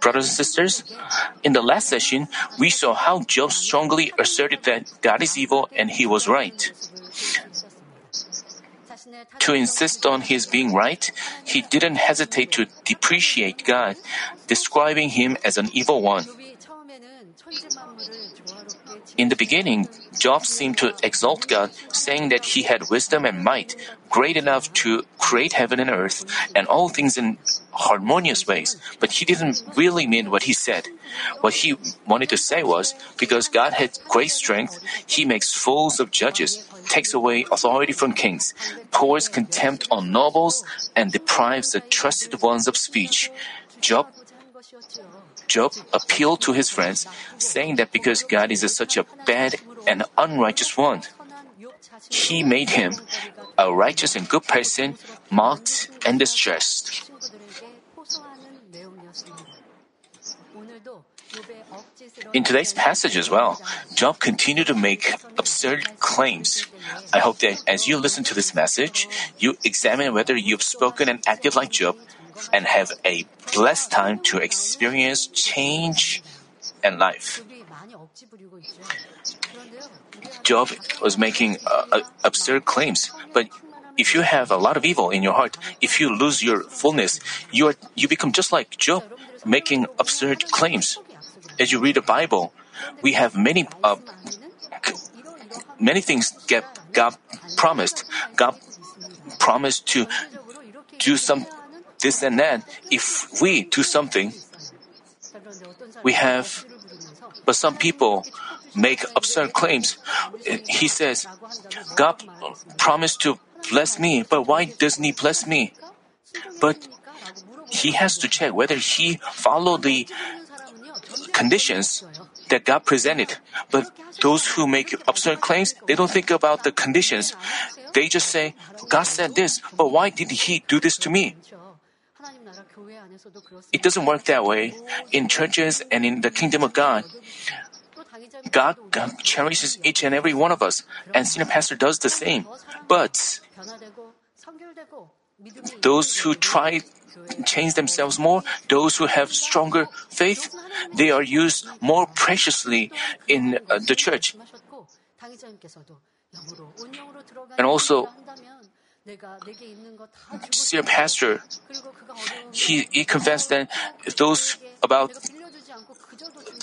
Brothers and sisters, in the last session, we saw how Job strongly asserted that God is evil and he was right. To insist on his being right, he didn't hesitate to depreciate God, describing him as an evil one. In the beginning, Job seemed to exalt God, saying that he had wisdom and might, great enough to create heaven and earth, and all things in harmonious ways. But he didn't really mean what he said. What he wanted to say was, because God had great strength, he makes fools of judges, takes away authority from kings, pours contempt on nobles, and deprives the trusted ones of speech. Job Job appealed to his friends, saying that because God is such a bad and unrighteous one, he made him a righteous and good person, mocked and distressed. In today's passage as well, Job continued to make absurd claims. I hope that as you listen to this message, you examine whether you've spoken and acted like Job and have a blessed time to experience change and life. Job was making uh, uh, absurd claims, but if you have a lot of evil in your heart, if you lose your fullness, you are, you become just like Job, making absurd claims. As you read the Bible, we have many uh, many things get God promised. God promised to do some this and that, if we do something, we have, but some people make absurd claims. He says, God promised to bless me, but why doesn't He bless me? But he has to check whether he followed the conditions that God presented. But those who make absurd claims, they don't think about the conditions. They just say, God said this, but why did He do this to me? It doesn't work that way. In churches and in the kingdom of God, God, cherishes each and every one of us, and senior pastor does the same. But those who try to change themselves more, those who have stronger faith, they are used more preciously in uh, the church. And also, Senior pastor, he, he confessed that those about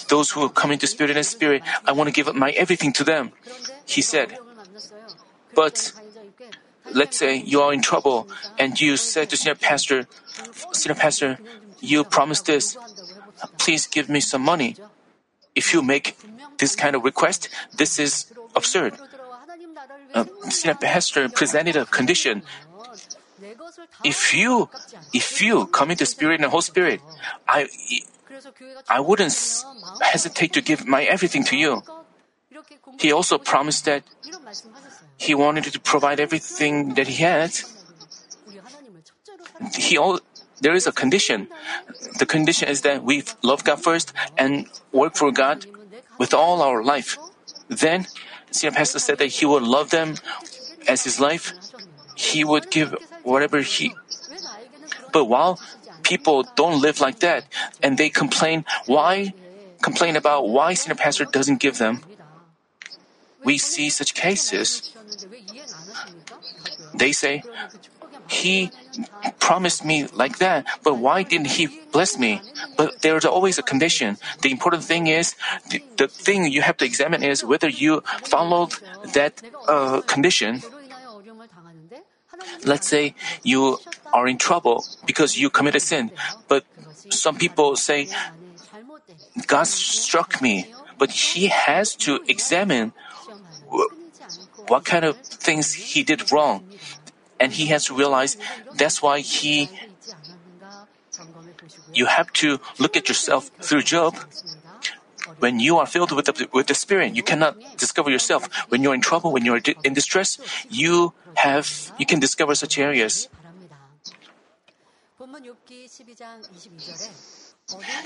those who come into spirit and spirit, I want to give up my everything to them. He said, but let's say you are in trouble and you said to senior pastor, senior pastor, you promised this. Please give me some money. If you make this kind of request, this is absurd uh, senior pastor presented a condition. If you, if you come into Spirit and Holy Spirit, I, I wouldn't hesitate to give my everything to you. He also promised that he wanted to provide everything that he had. He all, there is a condition. The condition is that we love God first and work for God with all our life. Then Senior Pastor said that he would love them as his life. He would give whatever he. But while people don't live like that and they complain, why complain about why Senior Pastor doesn't give them? We see such cases. They say, he promised me like that, but why didn't he bless me? But there's always a condition. The important thing is, the, the thing you have to examine is whether you followed that uh, condition. Let's say you are in trouble because you committed sin, but some people say, God struck me, but he has to examine what kind of things he did wrong and he has to realize that's why he you have to look at yourself through Job. When you are filled with the, with the Spirit, you cannot discover yourself. When you're in trouble, when you're in distress, you have you can discover such areas.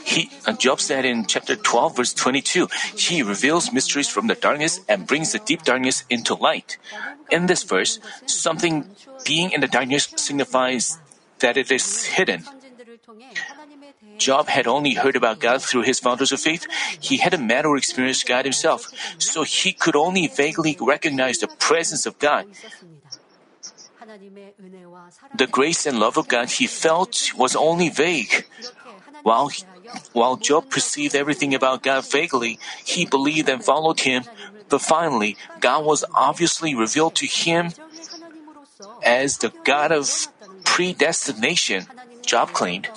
He, uh, Job said in chapter 12, verse 22, He reveals mysteries from the darkness and brings the deep darkness into light. In this verse, something being in the darkness signifies that it is hidden. Job had only heard about God through his founders of faith. He hadn't met or experienced God himself, so he could only vaguely recognize the presence of God. The grace and love of God he felt was only vague. While, while Job perceived everything about God vaguely, he believed and followed him, but finally, God was obviously revealed to him as the God of predestination, Job claimed.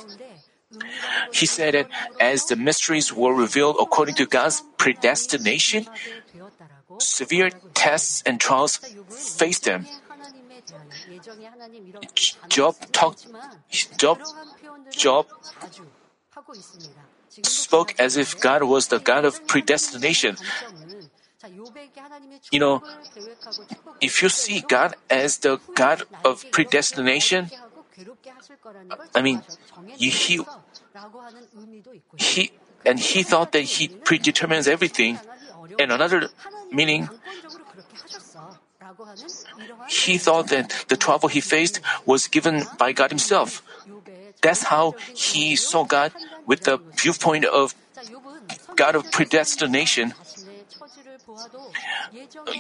He said that as the mysteries were revealed according to God's predestination, severe tests and trials faced them. Job talked, Job, Job spoke as if God was the God of predestination. You know, if you see God as the God of predestination, I mean, he, he, and he thought that he predetermines everything. And another meaning, he thought that the trouble he faced was given by God himself. That's how he saw God with the viewpoint of God of predestination.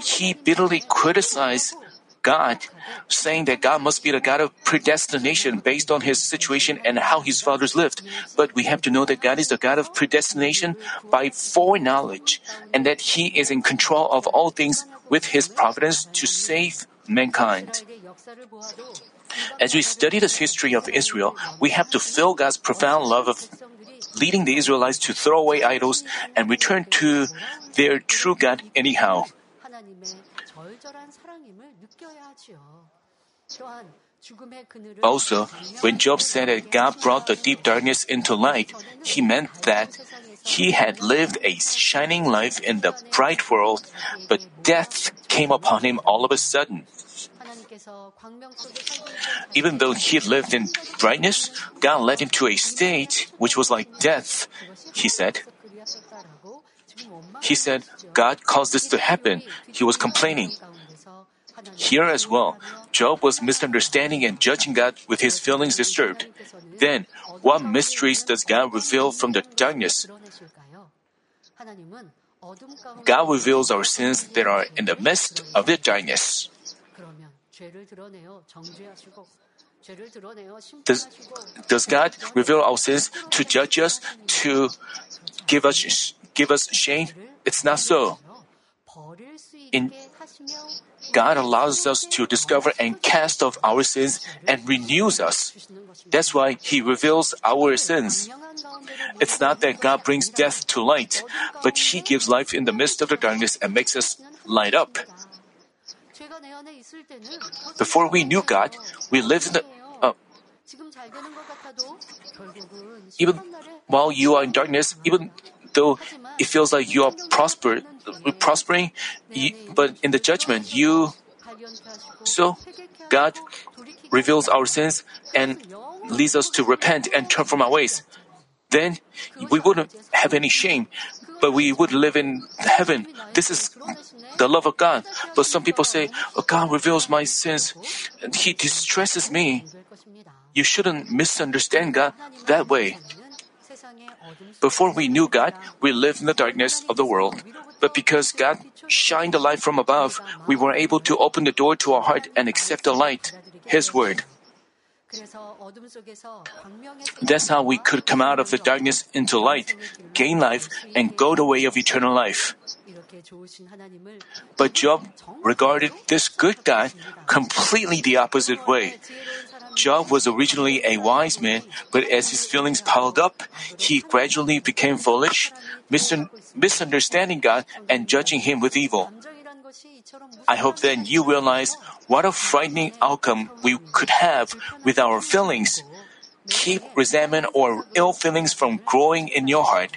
He bitterly criticized God, saying that God must be the God of predestination based on his situation and how his fathers lived. But we have to know that God is the God of predestination by foreknowledge, and that he is in control of all things with his providence to save mankind. As we study the history of Israel, we have to feel God's profound love of leading the Israelites to throw away idols and return to their true God anyhow. Also, when Job said that God brought the deep darkness into light, he meant that he had lived a shining life in the bright world, but death came upon him all of a sudden. Even though he lived in brightness, God led him to a state which was like death, he said. He said, God caused this to happen. He was complaining. Here as well, Job was misunderstanding and judging God with his feelings disturbed. Then, what mysteries does God reveal from the darkness? God reveals our sins that are in the midst of the darkness. Does, does God reveal our sins to judge us, to give us give us shame? It's not so. In, God allows us to discover and cast off our sins and renews us. That's why He reveals our sins. It's not that God brings death to light, but He gives life in the midst of the darkness and makes us light up. Before we knew God, we lived in the. Uh, even while you are in darkness, even though it feels like you are prosper, prospering, but in the judgment, you. So, God reveals our sins and leads us to repent and turn from our ways. Then we wouldn't have any shame, but we would live in heaven. This is the love of God. But some people say, oh, God reveals my sins. And He distresses me. You shouldn't misunderstand God that way. Before we knew God, we lived in the darkness of the world. But because God shined the light from above, we were able to open the door to our heart and accept the light, His Word. That's how we could come out of the darkness into light, gain life, and go the way of eternal life. But Job regarded this good God completely the opposite way. Job was originally a wise man, but as his feelings piled up, he gradually became foolish, misunderstanding God and judging him with evil. I hope then you realize what a frightening outcome we could have with our feelings. Keep resentment or ill feelings from growing in your heart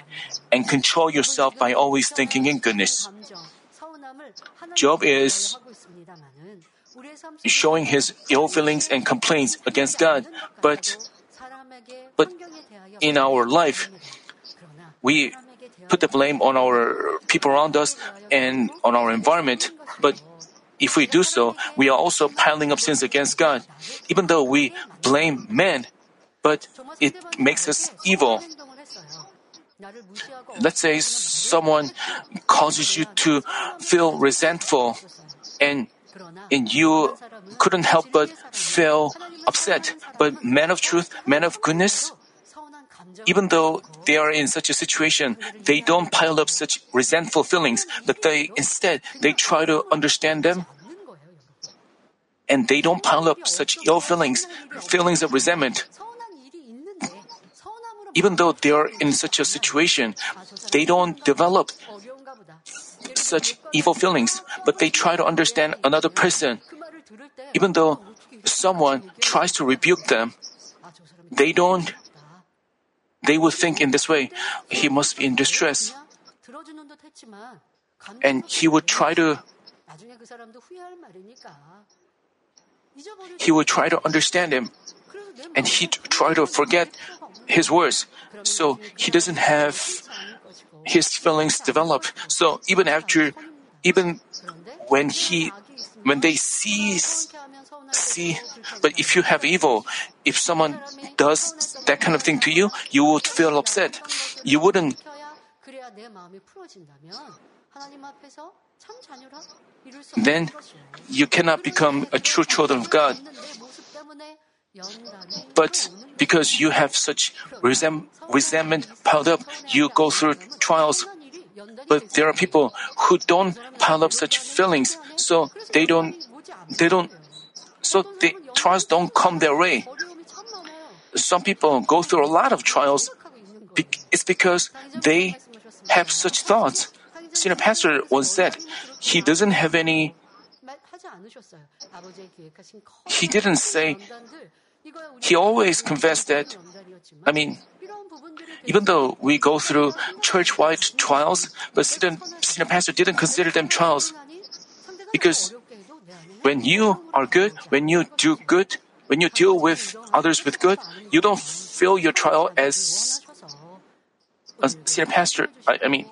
and control yourself by always thinking in goodness. Job is showing his ill feelings and complaints against God, but but in our life, we put the blame on our people around us and on our environment. But if we do so, we are also piling up sins against God. Even though we blame men, but it makes us evil. Let's say someone causes you to feel resentful and and you couldn't help but feel upset. But men of truth, men of goodness, even though they are in such a situation, they don't pile up such resentful feelings, but they instead they try to understand them. And they don't pile up such ill feelings, feelings of resentment. Even though they are in such a situation, they don't develop such evil feelings, but they try to understand another person. Even though someone tries to rebuke them, they don't they would think in this way, he must be in distress. And he would try to he would try to understand him and he try to forget his words. So he doesn't have his feelings develop. So even after even when he when they see see but if you have evil if someone does that kind of thing to you you would feel upset you wouldn't then you cannot become a true child of God. But because you have such resentment piled up, you go through trials. But there are people who don't pile up such feelings, so they don't, they don't, so the trials don't come their way. Some people go through a lot of trials. It's because they have such thoughts. Senior pastor once said he doesn't have any. He didn't say. He always confessed that. I mean, even though we go through church-wide trials, but senior pastor didn't consider them trials because when you are good, when you do good, when you deal with others with good, you don't feel your trial as a senior pastor. I, I mean,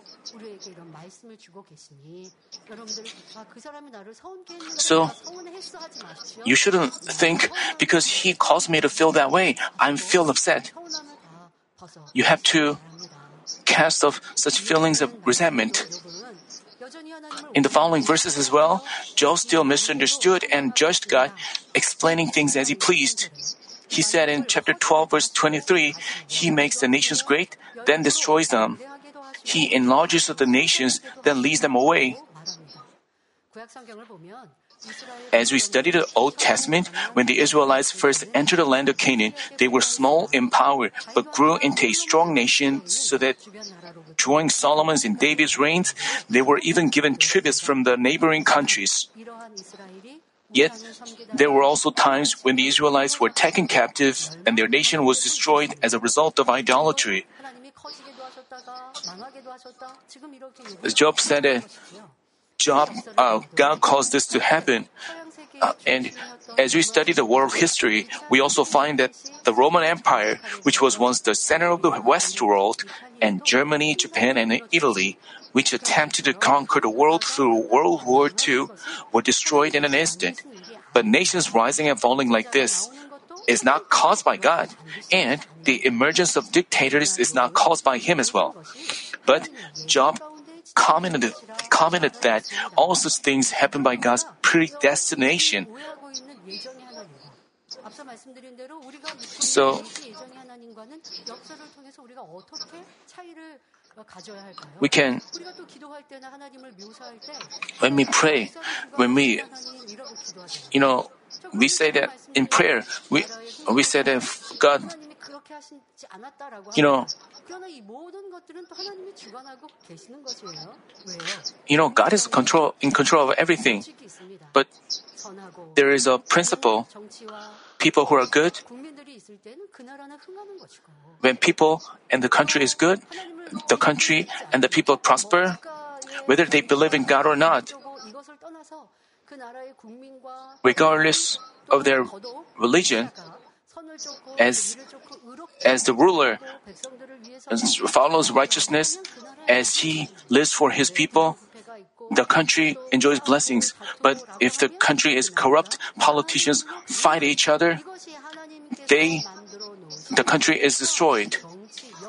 so, you shouldn't think because he caused me to feel that way, I'm feel upset. You have to cast off such feelings of resentment. In the following verses as well, Job still misunderstood and judged God, explaining things as he pleased. He said in chapter 12, verse 23, He makes the nations great, then destroys them. He enlarges the nations, then leads them away. As we study the Old Testament, when the Israelites first entered the land of Canaan, they were small in power, but grew into a strong nation so that during Solomon's and David's reigns, they were even given tributes from the neighboring countries. Yet, there were also times when the Israelites were taken captive and their nation was destroyed as a result of idolatry. Job said that Job, uh, God caused this to happen. Uh, and as we study the world history, we also find that the Roman Empire, which was once the center of the West world, and Germany, Japan, and Italy, which attempted to conquer the world through World War II, were destroyed in an instant. But nations rising and falling like this is not caused by God, and the emergence of dictators is not caused by Him as well. But Job commented, commented that all such things happen by God's predestination. So, we can, when we pray, when we, you know, we say that in prayer, we, we say that God, you know, you know, God is control in control of everything, but there is a principle. People who are good, when people and the country is good, the country and the people prosper, whether they believe in God or not. Regardless of their religion, as, as the ruler follows righteousness, as he lives for his people, the country enjoys blessings. But if the country is corrupt, politicians fight each other, they the country is destroyed.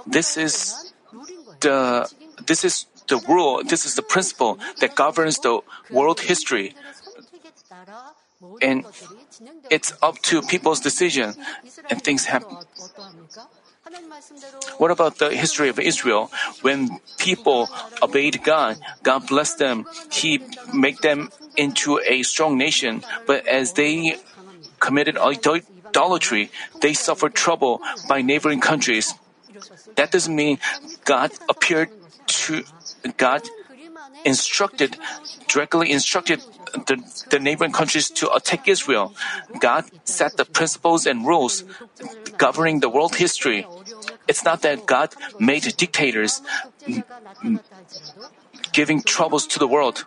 This is the this is the rule, this is the principle that governs the world history. And it's up to people's decision and things happen. What about the history of Israel? When people obeyed God, God blessed them. He made them into a strong nation. But as they committed idolatry, they suffered trouble by neighboring countries. That doesn't mean God appeared to God instructed, directly instructed the, the neighboring countries to attack Israel. God set the principles and rules governing the world history. It's not that God made dictators giving troubles to the world.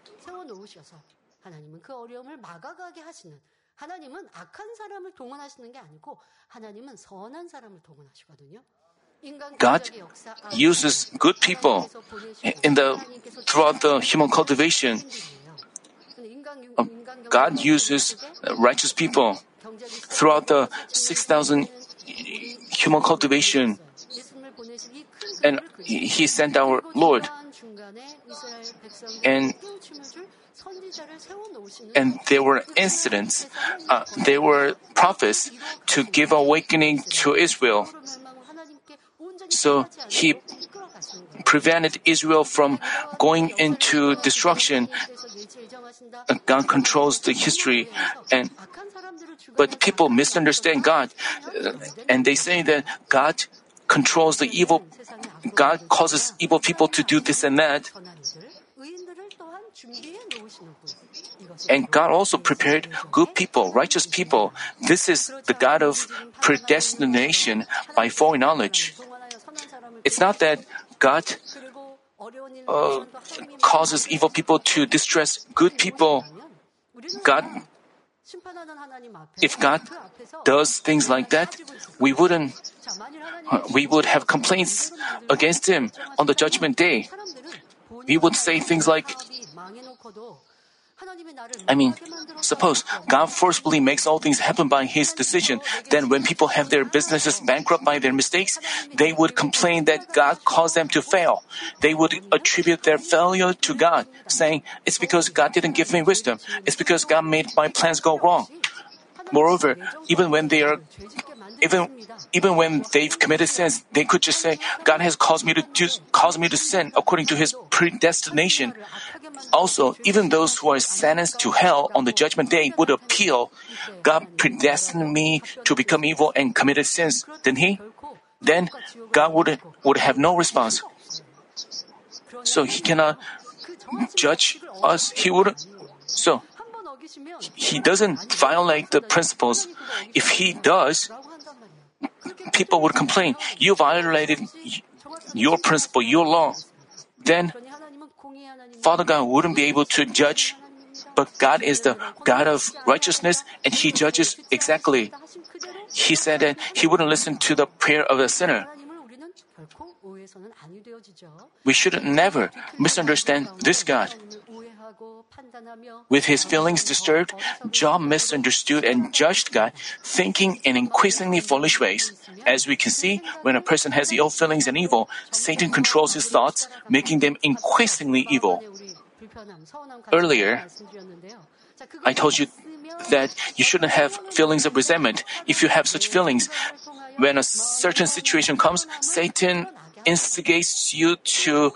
하나님은 악한 사람을 동원하시는 게 아니고 하나님은 선한 사람을 동원하시거든요. God uses good people in the throughout the human cultivation. God uses righteous people throughout the 6,000 human cultivation. And He sent our Lord. And and there were incidents, uh, there were prophets to give awakening to Israel. So he prevented Israel from going into destruction. God controls the history and but people misunderstand God uh, and they say that God controls the evil God causes evil people to do this and that. And God also prepared good people, righteous people. This is the God of predestination by foreknowledge. It's not that God uh, causes evil people to distress good people. God, if God does things like that, we wouldn't, we would have complaints against Him on the judgment day. We would say things like, I mean, suppose God forcibly makes all things happen by His decision, then when people have their businesses bankrupt by their mistakes, they would complain that God caused them to fail. They would attribute their failure to God, saying, It's because God didn't give me wisdom. It's because God made my plans go wrong. Moreover, even when they are even even when they've committed sins, they could just say, God has caused me to do, caused me to sin according to his predestination. Also, even those who are sentenced to hell on the judgment day would appeal, God predestined me to become evil and committed sins, didn't he? Then God would, would have no response. So he cannot judge us. He would so he doesn't violate the principles. If he does, people would complain, you violated your principle, your law. Then Father God wouldn't be able to judge, but God is the God of righteousness and He judges exactly. He said that He wouldn't listen to the prayer of a sinner. We should never misunderstand this God. With his feelings disturbed, Job misunderstood and judged God, thinking in increasingly foolish ways. As we can see, when a person has ill feelings and evil, Satan controls his thoughts, making them increasingly evil. Earlier, I told you that you shouldn't have feelings of resentment. If you have such feelings, when a certain situation comes, Satan instigates you to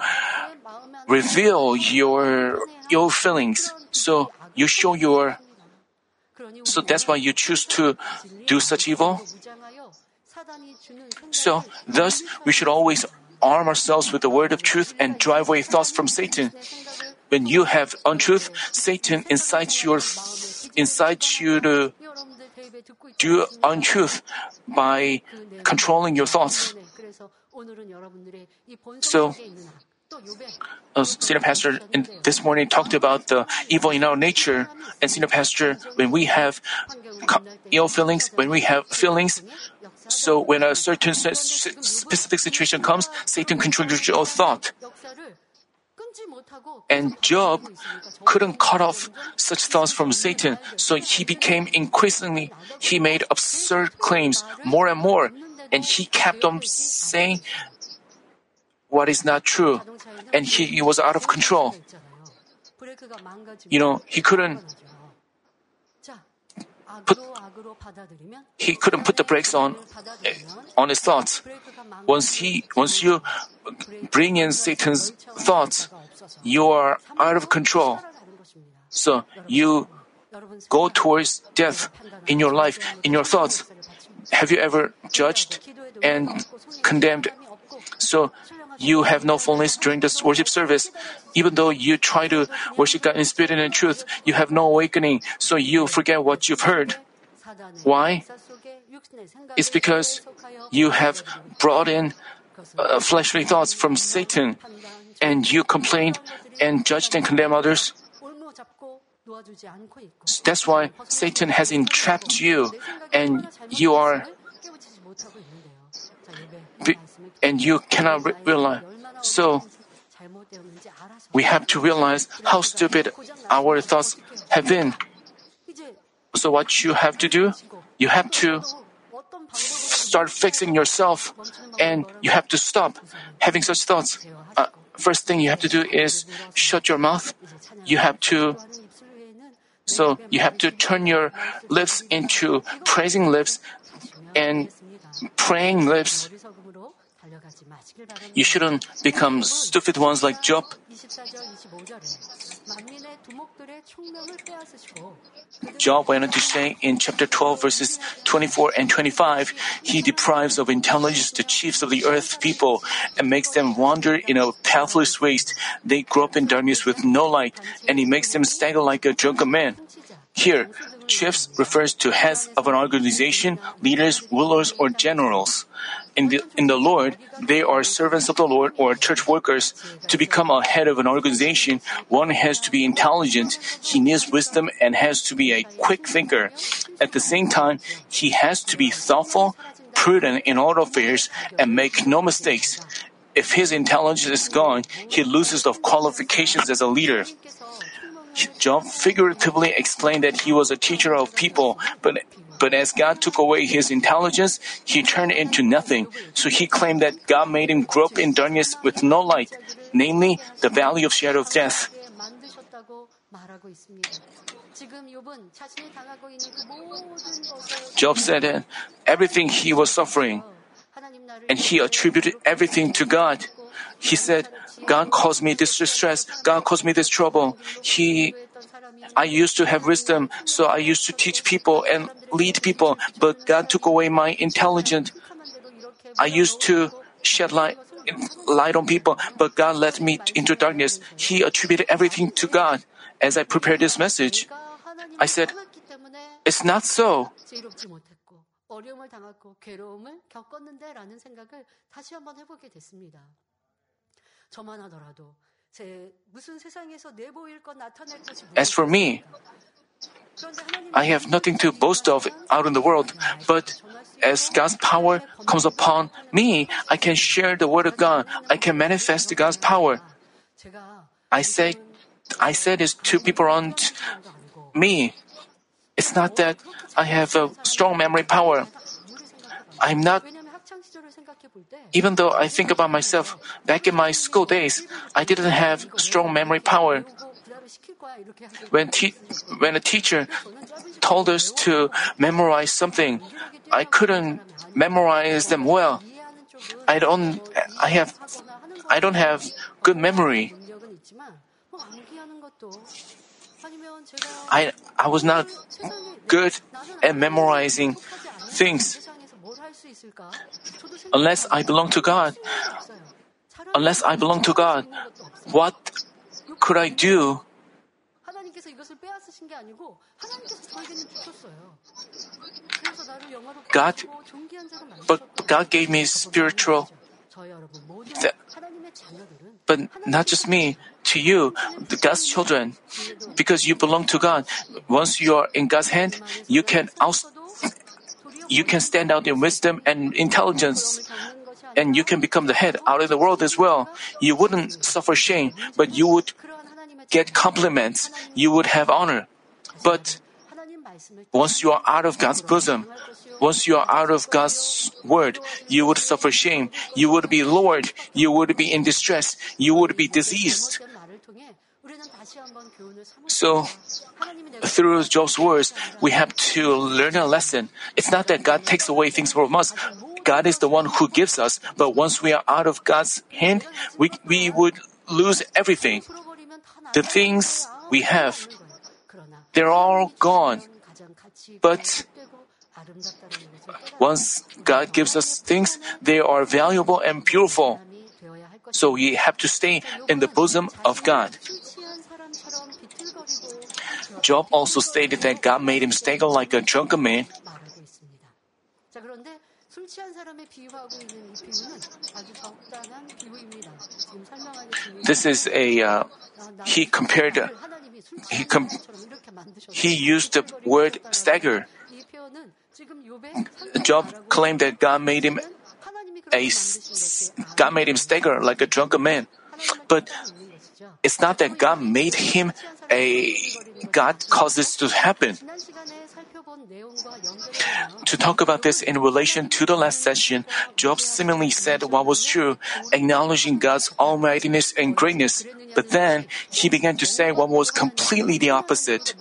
reveal your your feelings. So you show your so that's why you choose to do such evil. So thus we should always arm ourselves with the word of truth and drive away thoughts from Satan. When you have untruth, Satan incites your incites you to do untruth by controlling your thoughts. So, uh, Senior Pastor in, this morning talked about the evil in our nature, and Senior Pastor, when we have ill feelings, when we have feelings, so when a certain specific situation comes, Satan controls your thought. And Job couldn't cut off such thoughts from Satan, so he became increasingly, he made absurd claims more and more. and he kept on saying what is not true, and he, he was out of control. You know, he couldn't put he couldn't put the brakes on eh, on his thoughts. Once he once you bring in Satan's thoughts, you are out of control. So you go towards death in your life, in your thoughts. Have you ever judged and condemned? So you have no fullness during the worship service. Even though you try to worship God in spirit and in truth, you have no awakening, so you forget what you've heard. Why? It's because you have brought in uh, fleshly thoughts from Satan, and you complained and judged and condemned others. That's why Satan has entrapped you, and you are and you cannot re- realize. So, we have to realize how stupid our thoughts have been. So, what you have to do, you have to start fixing yourself and you have to stop having such thoughts. Uh, first thing you have to do is shut your mouth. You have to so you have to turn your lips into praising lips and praying lips. You shouldn't become stupid ones like Job. Job went on to say in chapter 12, verses 24 and 25, he deprives of intelligence the chiefs of the earth people and makes them wander in a pathless waste. They grow up in darkness with no light, and he makes them stagger like a drunken man. Here, chiefs refers to heads of an organization, leaders, rulers, or generals. In the, in the Lord, they are servants of the Lord or church workers. To become a head of an organization, one has to be intelligent, he needs wisdom, and has to be a quick thinker. At the same time, he has to be thoughtful, prudent in all affairs, and make no mistakes. If his intelligence is gone, he loses the qualifications as a leader. Job figuratively explained that he was a teacher of people, but but as God took away his intelligence, he turned into nothing. So he claimed that God made him grow up in darkness with no light, namely the valley of shadow of death. Job said that everything he was suffering, and he attributed everything to God. He said, God caused me this distress. God caused me this trouble. He, I used to have wisdom, so I used to teach people and lead people, but God took away my intelligence. I used to shed light, light on people, but God led me into darkness. He attributed everything to God. As I prepared this message, I said, it's not so. 어려움을 당하고 괴로움을 겪었는데 라는 생각을 다시 한번 해보게 됐습니다. As for me, I have nothing to boast of out in the world, but as God's power comes upon me, I can share the word of God. I can manifest God's power. I say, I said this to people around me. It's not that I have a strong memory power. I'm not even though I think about myself, back in my school days, I didn't have strong memory power. When, te- when a teacher told us to memorize something, I couldn't memorize them well. I don't, I have, I don't have good memory. I, I was not good at memorizing things. Unless I belong to God, unless I belong to God, what could I do? God, but God gave me spiritual, but not just me, to you, God's children, because you belong to God. Once you are in God's hand, you can out, you can stand out in wisdom and intelligence. And you can become the head out of the world as well. You wouldn't suffer shame, but you would get compliments. You would have honor. But once you are out of God's bosom, Once you are out of God's word, you would suffer shame, you would be lowered, you would be in distress, you would be diseased. So, through Job's words, we have to learn a lesson. It's not that God takes away things from us. God is the one who gives us, but once we are out of God's hand, we, we would lose everything. The things we have, they're all gone. But once God gives us things, they are valuable and beautiful. So we have to stay in the bosom of God. Job also stated that God made him stagger like a drunken man. This is a uh, he compared he com- he used the word stagger. Job claimed that God made him a God made him stagger like a drunken man, but it's not that God made him a God caused this to happen. To talk about this in relation to the last session, Job seemingly said what was true, acknowledging God's almightiness and greatness, but then he began to say what was completely the opposite.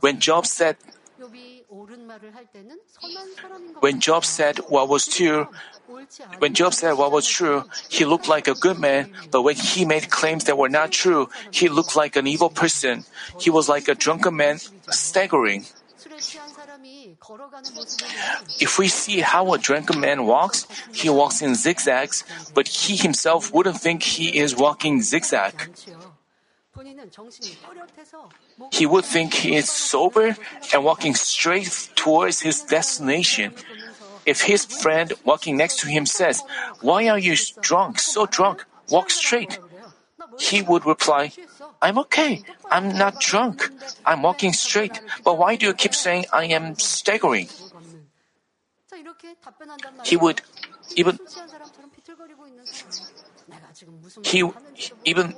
When Job said when Job said what was true, when Job said what was true, he looked like a good man, but when he made claims that were not true, he looked like an evil person. He was like a drunken man, staggering. If we see how a drunken man walks, he walks in zigzags, but he himself wouldn't think he is walking zigzag. He would think he is sober and walking straight towards his destination. If his friend walking next to him says, Why are you drunk, so drunk? Walk straight. He would reply, I'm okay. I'm not drunk. I'm walking straight. But why do you keep saying I am staggering? He would even he even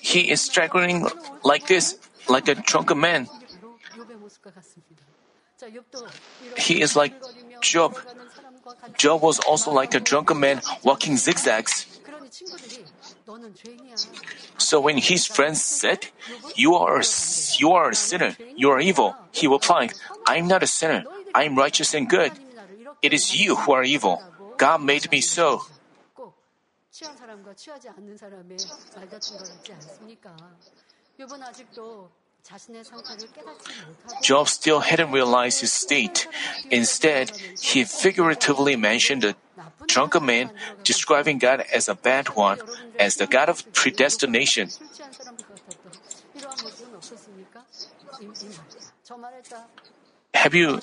he is staggering like this, like a drunken man. He is like Job. Job was also like a drunken man walking zigzags. So when his friends said, "You are a, you are a sinner, you are evil," he replied, "I am not a sinner. I am righteous and good. It is you who are evil. God made me so." Job still hadn't realized his state. Instead, he figuratively mentioned a drunken man, describing God as a bad one, as the God of predestination. Have you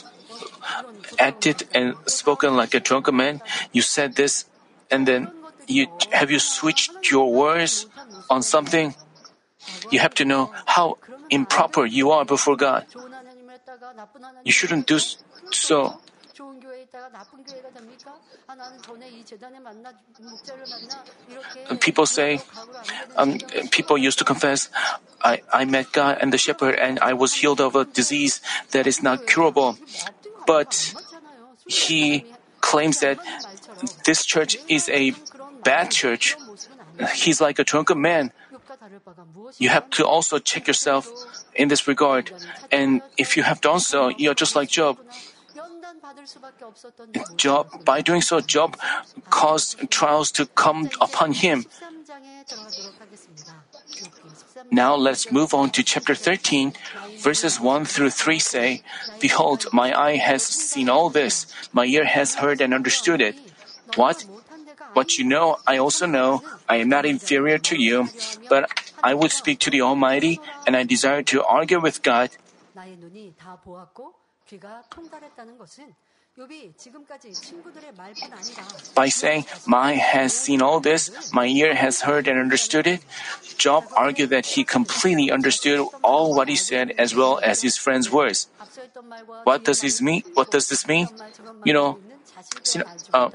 acted and spoken like a drunken man? You said this, and then you have you switched your words on something? You have to know how improper you are before God. You shouldn't do so. People say, um, people used to confess, I, I met God and the shepherd and I was healed of a disease that is not curable. But he claims that this church is a bad church. He's like a drunken man. You have to also check yourself in this regard. And if you have done so, you are just like Job. Job, by doing so, Job caused trials to come upon him. Now let's move on to chapter 13. Verses 1 through 3 say, Behold, my eye has seen all this, my ear has heard and understood it. What? What you know, I also know. I am not inferior to you, but I would speak to the Almighty, and I desire to argue with God. By saying, My has seen all this, my ear has heard and understood it, Job argued that he completely understood all what he said as well as his friend's words. What does this mean? What does this mean? You know, uh,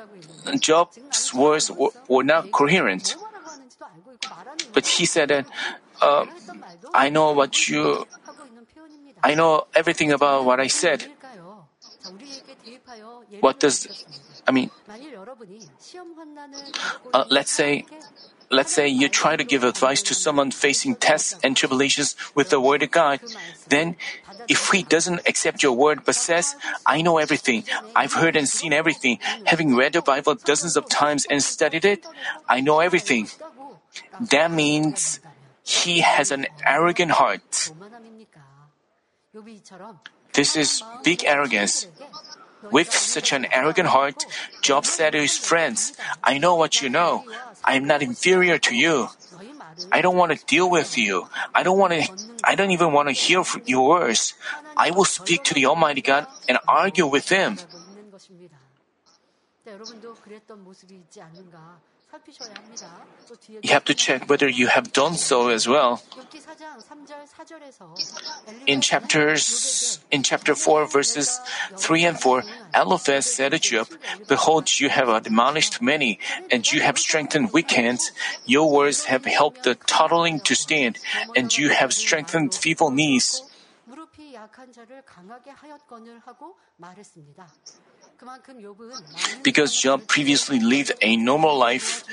Job's words were, were, not coherent. But he said that, uh, I know what you, I know everything about what I said. what does I mean? Uh, let's say let's say you try to give advice to someone facing tests and tribulations with the word of God. Then, if he doesn't accept your word but says, I know everything, I've heard and seen everything, having read the Bible dozens of times and studied it, I know everything. That means he has an arrogant heart. This is big arrogance. With such an arrogant heart, Job said to his friends, I know what you know. I am not inferior to you. I don't want to deal with you. I don't want to, I don't even want to hear your words. I will speak to the Almighty God and argue with Him. You have to check whether you have done so as well. In chapters in chapter 4 verses 3 and 4, Eliphaz said to Job, Behold, you have admonished many, and you have strengthened weak hands. Your words have helped the tottering to stand, and you have strengthened feeble knees. Because Job previously lived a normal life,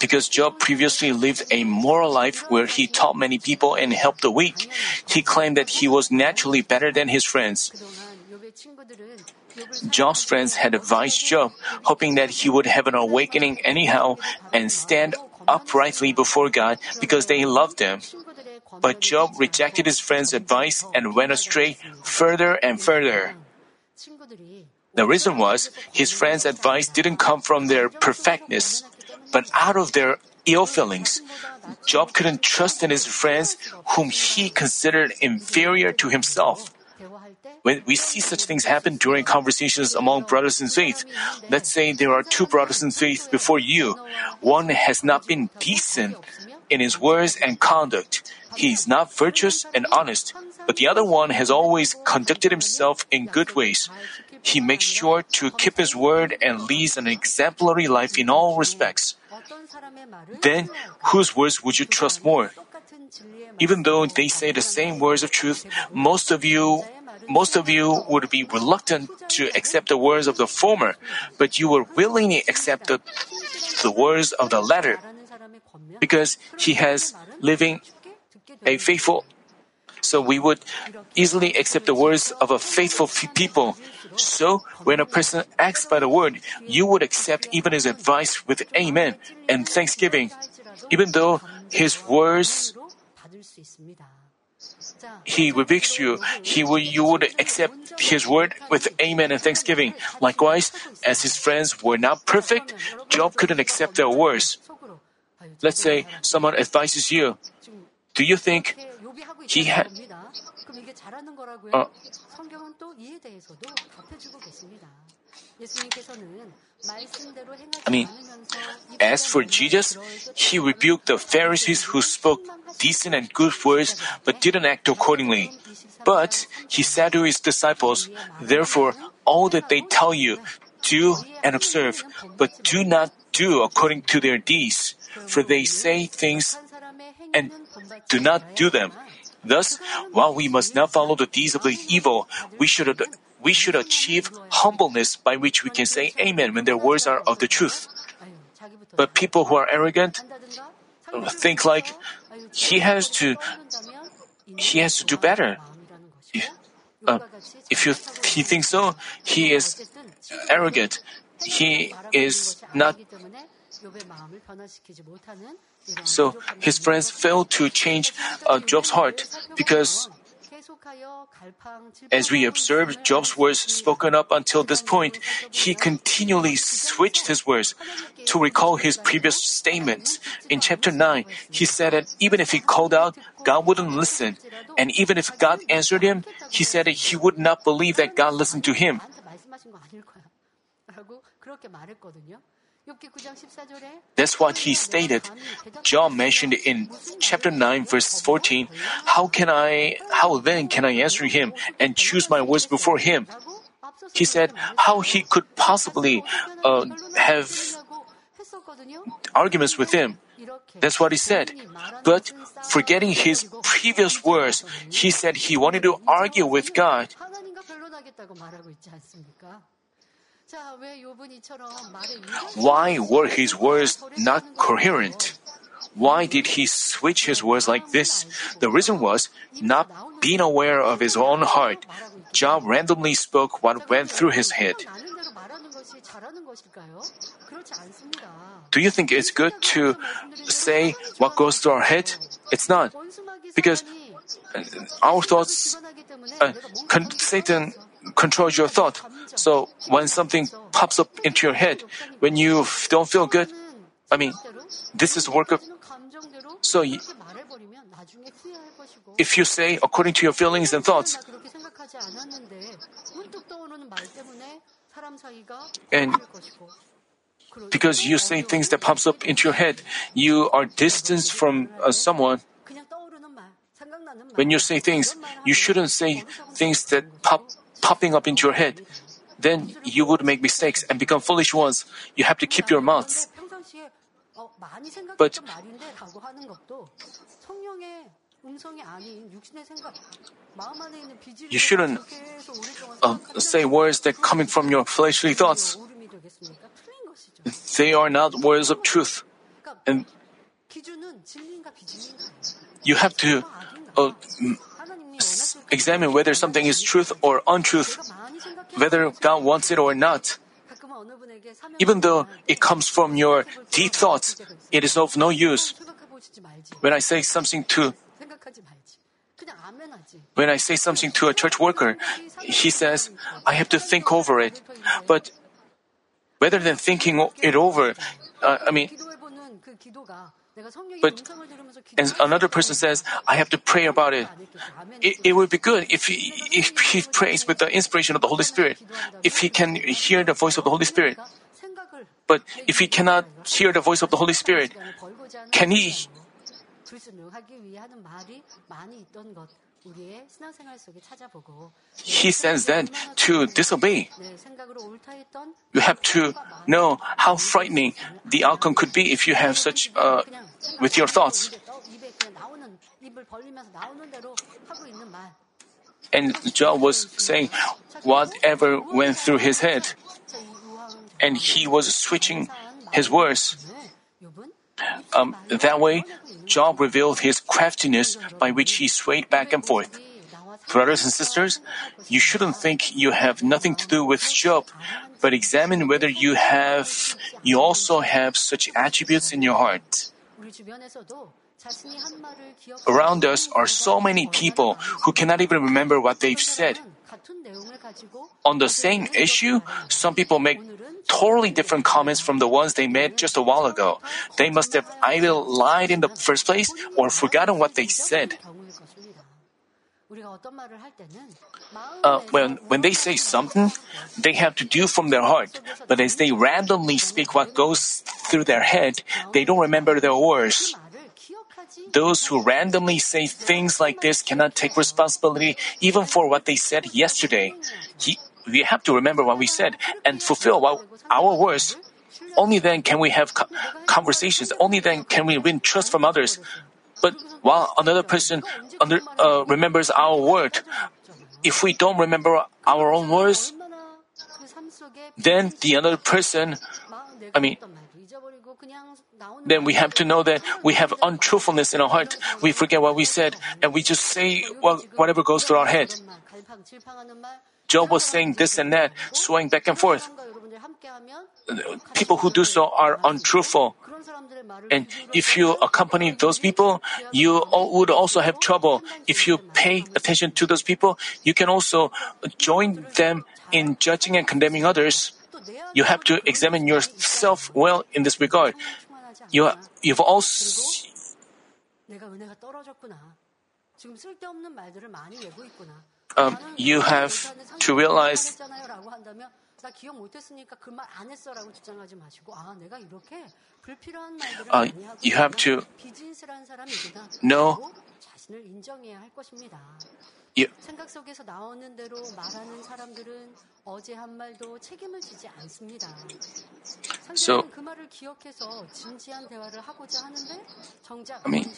because Job previously lived a moral life where he taught many people and helped the weak, he claimed that he was naturally better than his friends. Job's friends had advised Job, hoping that he would have an awakening anyhow and stand uprightly before God because they loved him. But Job rejected his friends' advice and went astray further and further. The reason was his friends' advice didn't come from their perfectness, but out of their ill feelings. Job couldn't trust in his friends whom he considered inferior to himself. When we see such things happen during conversations among brothers in faith, let's say there are two brothers in faith before you. One has not been decent in his words and conduct. He is not virtuous and honest, but the other one has always conducted himself in good ways. He makes sure to keep his word and leads an exemplary life in all respects. Then, whose words would you trust more? Even though they say the same words of truth, most of you most of you would be reluctant to accept the words of the former, but you will willingly accept the, the words of the latter because he has living a faithful so we would easily accept the words of a faithful people. So, when a person acts by the word, you would accept even his advice with amen and thanksgiving, even though his words he rebukes you, he will, you would accept his word with amen and thanksgiving. Likewise, as his friends were not perfect, Job couldn't accept their words. Let's say someone advises you. Do you think he had. Uh, I mean, as for Jesus, he rebuked the Pharisees who spoke decent and good words but didn't act accordingly. But he said to his disciples, Therefore, all that they tell you, do and observe, but do not do according to their deeds, for they say things and do not do them. Thus, while we must not follow the deeds of the evil, we should we should achieve humbleness by which we can say amen when their words are of the truth. But people who are arrogant think like he has to he has to do better. Uh, if you he thinks so, he is arrogant. He is not so his friends failed to change uh, Job's heart because as we observe Job's words spoken up until this point, he continually switched his words to recall his previous statements. In chapter 9, he said that even if he called out, God wouldn't listen. And even if God answered him, he said that he would not believe that God listened to him. That's what he stated. Job mentioned in chapter 9 verse 14, how can I, how then can I answer him and choose my words before him? He said how he could possibly uh, have arguments with him. That's what he said. But forgetting his previous words, he said he wanted to argue with God. Why were his words not coherent? Why did he switch his words like this? The reason was not being aware of his own heart. Job randomly spoke what went through his head. Do you think it's good to say what goes through our head? It's not. Because our thoughts, uh, con- Satan controls your thought. So when something pops up into your head, when you don't feel good, I mean, this is work of. So if you say according to your feelings and thoughts, and because you say things that pops up into your head, you are distanced from uh, someone. When you say things, you shouldn't say things that pop popping up into your head then you would make mistakes and become foolish ones. You have to keep your mouths. But you shouldn't uh, say words that coming from your fleshly thoughts. They are not words of truth, and you have to uh, examine whether something is truth or untruth whether God wants it or not. Even though it comes from your deep thoughts, it is of no use. When I say something to when I say something to a church worker, he says, I have to think over it. But rather than thinking it over, uh, I mean, but as another person says, I have to pray about it. It, it would be good if he, if he prays with the inspiration of the Holy Spirit, if he can hear the voice of the Holy Spirit. But if he cannot hear the voice of the Holy Spirit, can he? He sends them to disobey, you have to know how frightening the outcome could be if you have such uh, with your thoughts. And Job was saying whatever went through his head, and he was switching his words um, that way, Job revealed his craftiness by which he swayed back and forth. Brothers and sisters, you shouldn't think you have nothing to do with Job, but examine whether you have, you also have such attributes in your heart. Around us are so many people who cannot even remember what they've said. On the same issue, some people make totally different comments from the ones they made just a while ago. They must have either lied in the first place or forgotten what they said. Uh, when, when they say something, they have to do from their heart. But as they randomly speak what goes through their head, they don't remember their words. Those who randomly say things like this cannot take responsibility even for what they said yesterday. He, we have to remember what we said and fulfill what, our words. Only then can we have conversations. Only then can we win trust from others. But while another person under, uh, remembers our word, if we don't remember our own words, then the other person, I mean, then we have to know that we have untruthfulness in our heart. We forget what we said and we just say whatever goes through our head. Job was saying this and that, swaying back and forth. People who do so are untruthful. And if you accompany those people, you would also have trouble. If you pay attention to those people, you can also join them in judging and condemning others. You have to examine yourself well in this regard. 충만하지 않구나. You, you've also, 내가 은혜가 떨어졌구나. 지금 쓸데없는 말들을 많이 외고 있구나. Um, 나는 you 기억 have 못하는 to realize- 상상했잖아요라고 한다면 나 기억 못했으니까 그 말 안 했어라고 주장하지 마시고 아 내가 이렇게 불필요한 말들을 Uh, 많이 하고 you have to 비진스러운 사람이구나. know- So, I mean,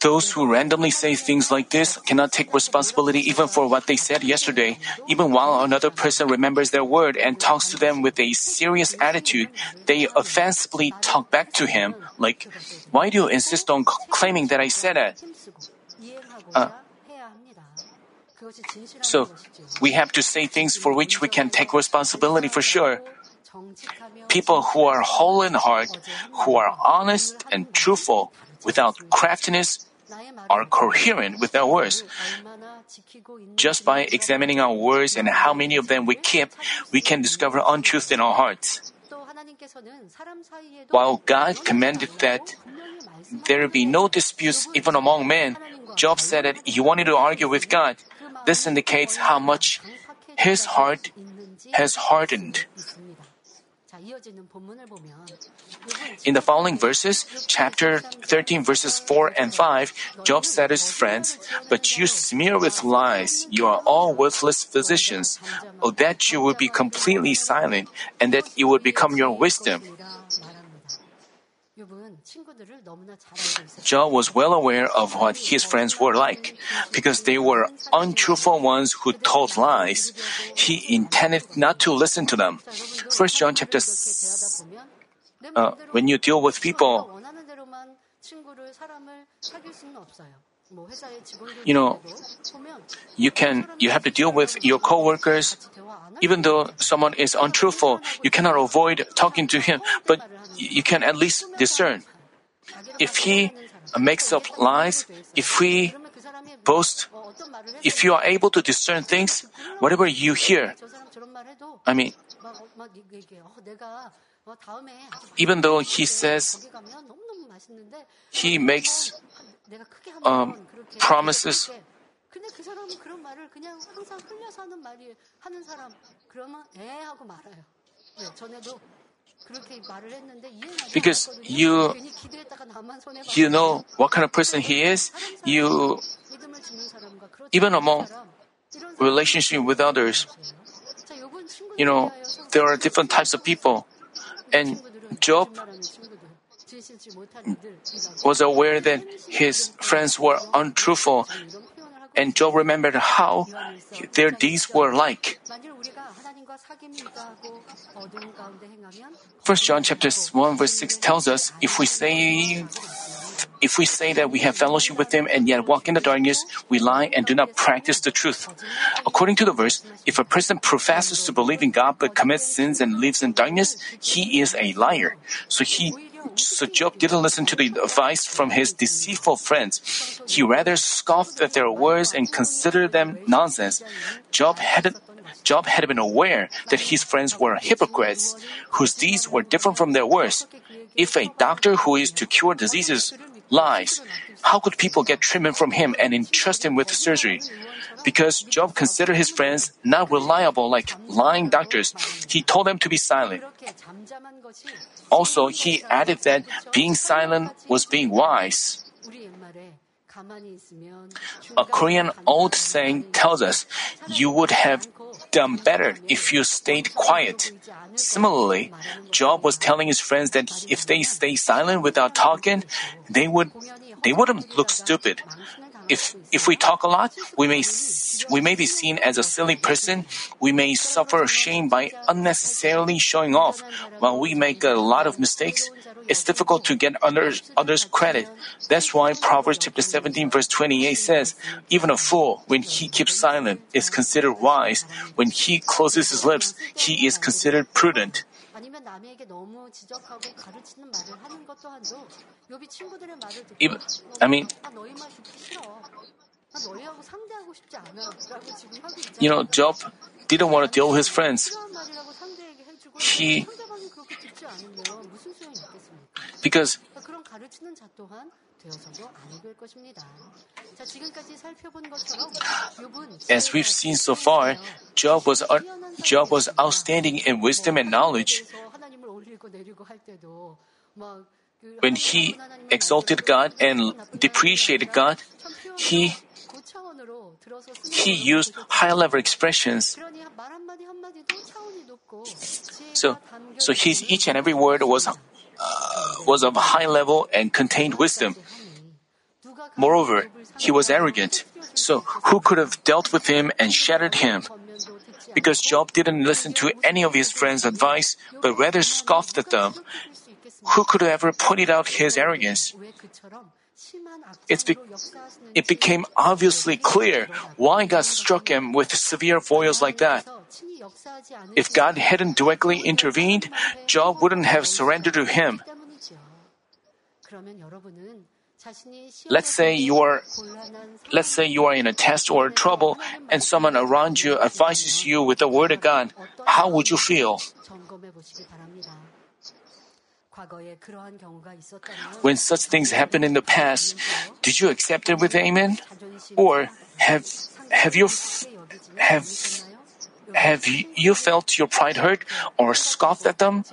those who randomly say things like this cannot take responsibility even for what they said yesterday. Even while another person remembers their word and talks to them with a serious attitude, they offensively talk back to him, like, Why do you insist on claiming that I said it? Uh, so we have to say things for which we can take responsibility for sure. People who are whole in heart, who are honest and truthful, without craftiness, are coherent with their words. Just by examining our words and how many of them we keep, we can discover untruth in our hearts. While God commanded that there be no disputes even among men, Job said that he wanted to argue with God. This indicates how much his heart has hardened. In the following verses, chapter 13, verses 4 and 5, Job said to his friends, But you smear with lies, you are all worthless physicians. Oh, that you would be completely silent, and that it would become your wisdom. Job was well aware of what his friends were like, because they were untruthful ones who told lies. He intended not to listen to them. First John chapter. S- uh, when you deal with people, you know, you can you have to deal with your coworkers. Even though someone is untruthful, you cannot avoid talking to him, but you can at least discern if he makes up lies, if we boast, if you are able to discern things, whatever you hear, I mean, even though he says he makes um, promises, because you, you know what kind of person he is, you, even among relationship with others, you know, there are different types of people. And Job was aware that his friends were untruthful and Job remembered how their deeds were like. 1 John chapter 1 verse 6 tells us if we say if we say that we have fellowship with him and yet walk in the darkness, we lie and do not practice the truth. According to the verse, if a person professes to believe in God but commits sins and lives in darkness, he is a liar. So he so Job didn't listen to the advice from his deceitful friends. He rather scoffed at their words and considered them nonsense. Job had Job had been aware that his friends were hypocrites, whose deeds were different from their words. If a doctor who is to cure diseases lies, how could people get treatment from him and entrust him with surgery? Because Job considered his friends not reliable like lying doctors, he told them to be silent. Also, he added that being silent was being wise. A Korean old saying tells us, you would have done better if you stayed quiet. Similarly, Job was telling his friends that if they stay silent without talking, they would they wouldn't look stupid. If if we talk a lot, we may we may be seen as a silly person. We may suffer shame by unnecessarily showing off. While we make a lot of mistakes, it's difficult to get others others credit. That's why Proverbs chapter 17 verse 28 says, "Even a fool, when he keeps silent, is considered wise. When he closes his lips, he is considered prudent." 아니면 남에게 너무 지적하고 가르치는 말을 하는 것 또한도 요비 친구들의 말을 듣고 Even- I mean- 아 너희 말 듣기 싫어 아 너희하고 상대하고 싶지 않아 라고 지금 하고 있잖아 You know, Job didn't want to deal with his friends 필요한 말이라고 상대에게 해주고 He- 상대방이 그렇게 듣지 않으면 무슨 소용이 있겠습니까 because 그러니까 그런 가르치는 자 또한 as we've seen so far, Job was, uh, Job was outstanding in wisdom and knowledge. When he exalted God and depreciated God, he he used high level expressions. So, so his each and every word was, uh, was of high level and contained wisdom. Moreover, he was arrogant. So, who could have dealt with him and shattered him? Because Job didn't listen to any of his friends' advice, but rather scoffed at them. Who could ever point out his arrogance? Be- it became obviously clear why God struck him with severe foils like that. If God hadn't directly intervened, Job wouldn't have surrendered to him. Let's say you are let's say you are in a test or trouble and someone around you advises you with the word of God. How would you feel? When such things happened in the past, did you accept it with amen? Or have have you have have you felt your pride hurt or scoffed at them?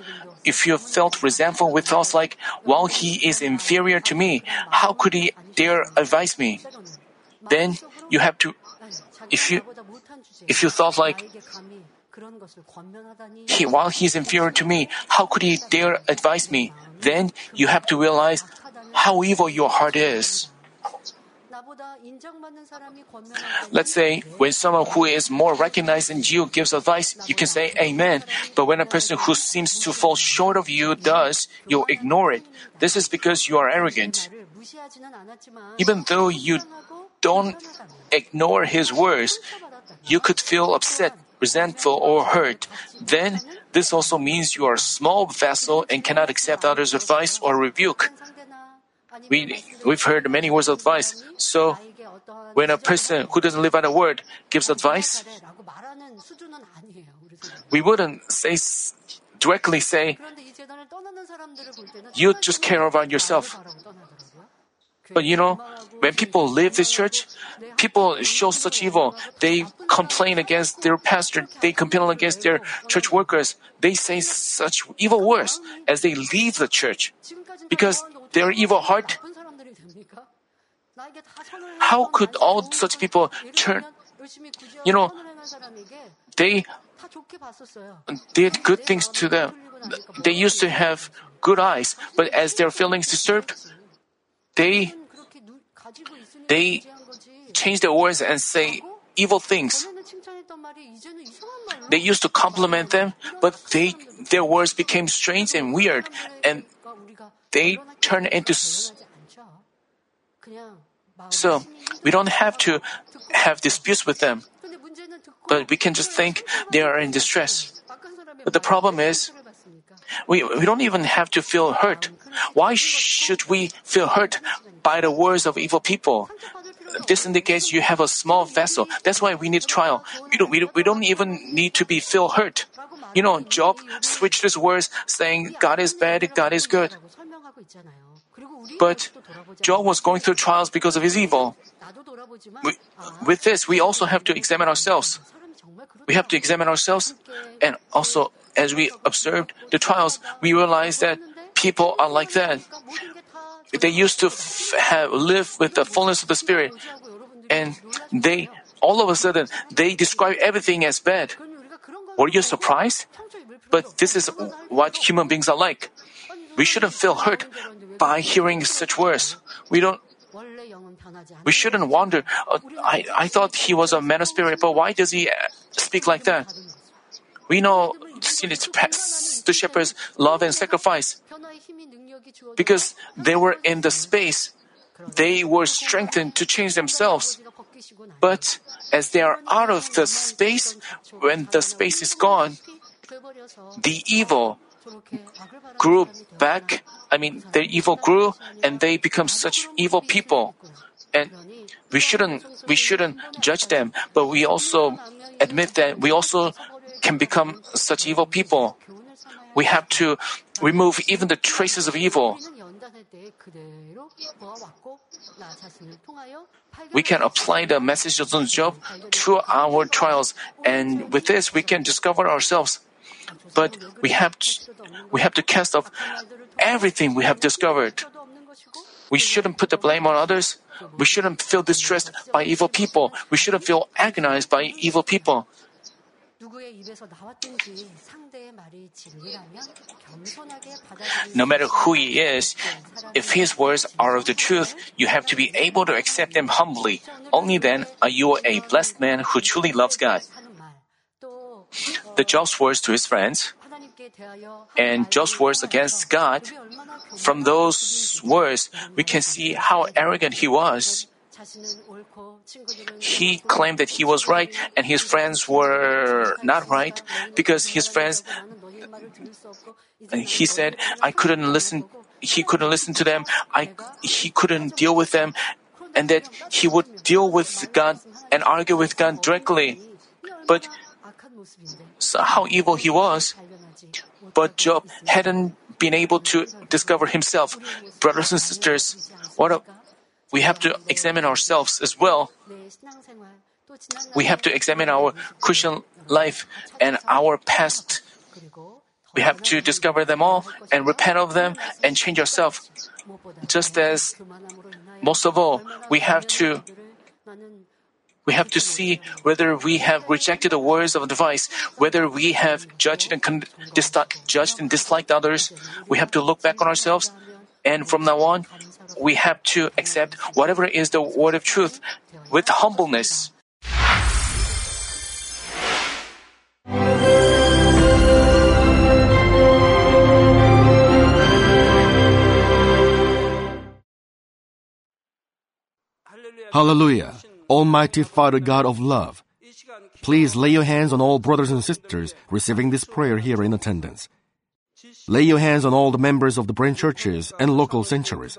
If you felt resentful with thoughts like, while he is inferior to me, how could he dare advise me? Then you have to, if you, if you thought like, he, while he is inferior to me, how could he dare advise me? Then you have to realize how evil your heart is. Let's say when someone who is more recognized than you gives advice, you can say amen. But when a person who seems to fall short of you does, you ignore it. This is because you are arrogant. Even though you don't ignore his words, you could feel upset, resentful, or hurt. Then this also means you are a small vessel and cannot accept others' advice or rebuke. We, we've heard many words of advice. So, when a person who doesn't live by the word gives advice, we wouldn't say directly say, "You just care about yourself." But you know, when people leave this church, people show such evil. They complain against their pastor. They complain against their church workers. They say such evil words as they leave the church because their evil heart? How could all such people turn? You know, they did good things to them. They used to have good eyes, but as their feelings disturbed, they they change their words and say evil things. They used to compliment them, but they their words became strange and weird, and they turn into. So, we don't have to have disputes with them, but we can just think they are in distress. But the problem is, we, we don't even have to feel hurt. Why should we feel hurt by the words of evil people? This indicates you have a small vessel. That's why we need trial. We don't, we, we don't even need to be feel hurt. You know, Job switched his words saying God is bad, God is good. But Job was going through trials because of his evil. We, with this, we also have to examine ourselves. We have to examine ourselves, and also, as we observed the trials, we realize that people are like that. They used to have live with the fullness of the Spirit, and they all of a sudden they describe everything as bad. Were you surprised? But this is what human beings are like. We shouldn't feel hurt by hearing such words. We don't. We shouldn't wonder. Uh, I I thought he was a man of spirit, but why does he uh, speak like that? We know the shepherds love and sacrifice because they were in the space. They were strengthened to change themselves. But as they are out of the space, when the space is gone, the evil grew back. I mean, the evil grew and they become such evil people. And we shouldn't, we shouldn't judge them, but we also admit that we also can become such evil people. We have to remove even the traces of evil. We can apply the message of Job to our trials, and with this, we can discover ourselves. But we have to, we have to cast off everything we have discovered. We shouldn't put the blame on others. We shouldn't feel distressed by evil people. We shouldn't feel agonized by evil people. No matter who he is, if his words are of the truth, you have to be able to accept them humbly. Only then are you a blessed man who truly loves God. The Job's words to his friends and Job's words against God, from those words, we can see how arrogant he was. He claimed that he was right and his friends were not right because his friends he said I couldn't listen he couldn't listen to them. I he couldn't deal with them. And that he would deal with God and argue with God directly. But so how evil he was but Job hadn't been able to discover himself. Brothers and sisters what a we have to examine ourselves as well. We have to examine our Christian life and our past. We have to discover them all and repent of them and change ourselves. Just as, most of all, we have to we have to see whether we have rejected the words of advice, whether we have judged and, con- judged and disliked others. We have to look back on ourselves, and from now on, we have to accept whatever is the word of truth with humbleness. Hallelujah. Almighty Father God of love, please lay your hands on all brothers and sisters receiving this prayer here in attendance. Lay your hands on all the members of the branch churches and local sanctuaries,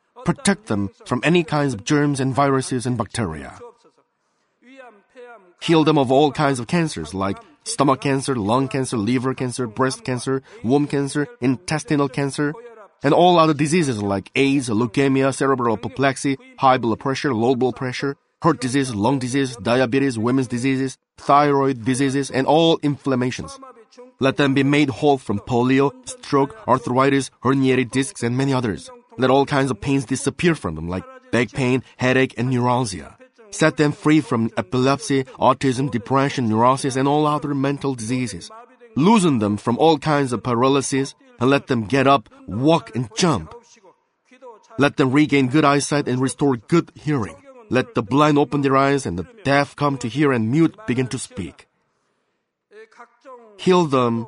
Protect them from any kinds of germs and viruses and bacteria. Heal them of all kinds of cancers like stomach cancer, lung cancer, liver cancer, breast cancer, womb cancer, intestinal cancer, and all other diseases like AIDS, leukemia, cerebral apoplexy, high blood pressure, low blood pressure, heart disease, lung disease, diabetes, women's diseases, thyroid diseases, and all inflammations. Let them be made whole from polio, stroke, arthritis, herniated discs, and many others. Let all kinds of pains disappear from them, like back pain, headache, and neuralgia. Set them free from epilepsy, autism, depression, neurosis, and all other mental diseases. Loosen them from all kinds of paralysis and let them get up, walk, and jump. Let them regain good eyesight and restore good hearing. Let the blind open their eyes and the deaf come to hear and mute begin to speak. Heal them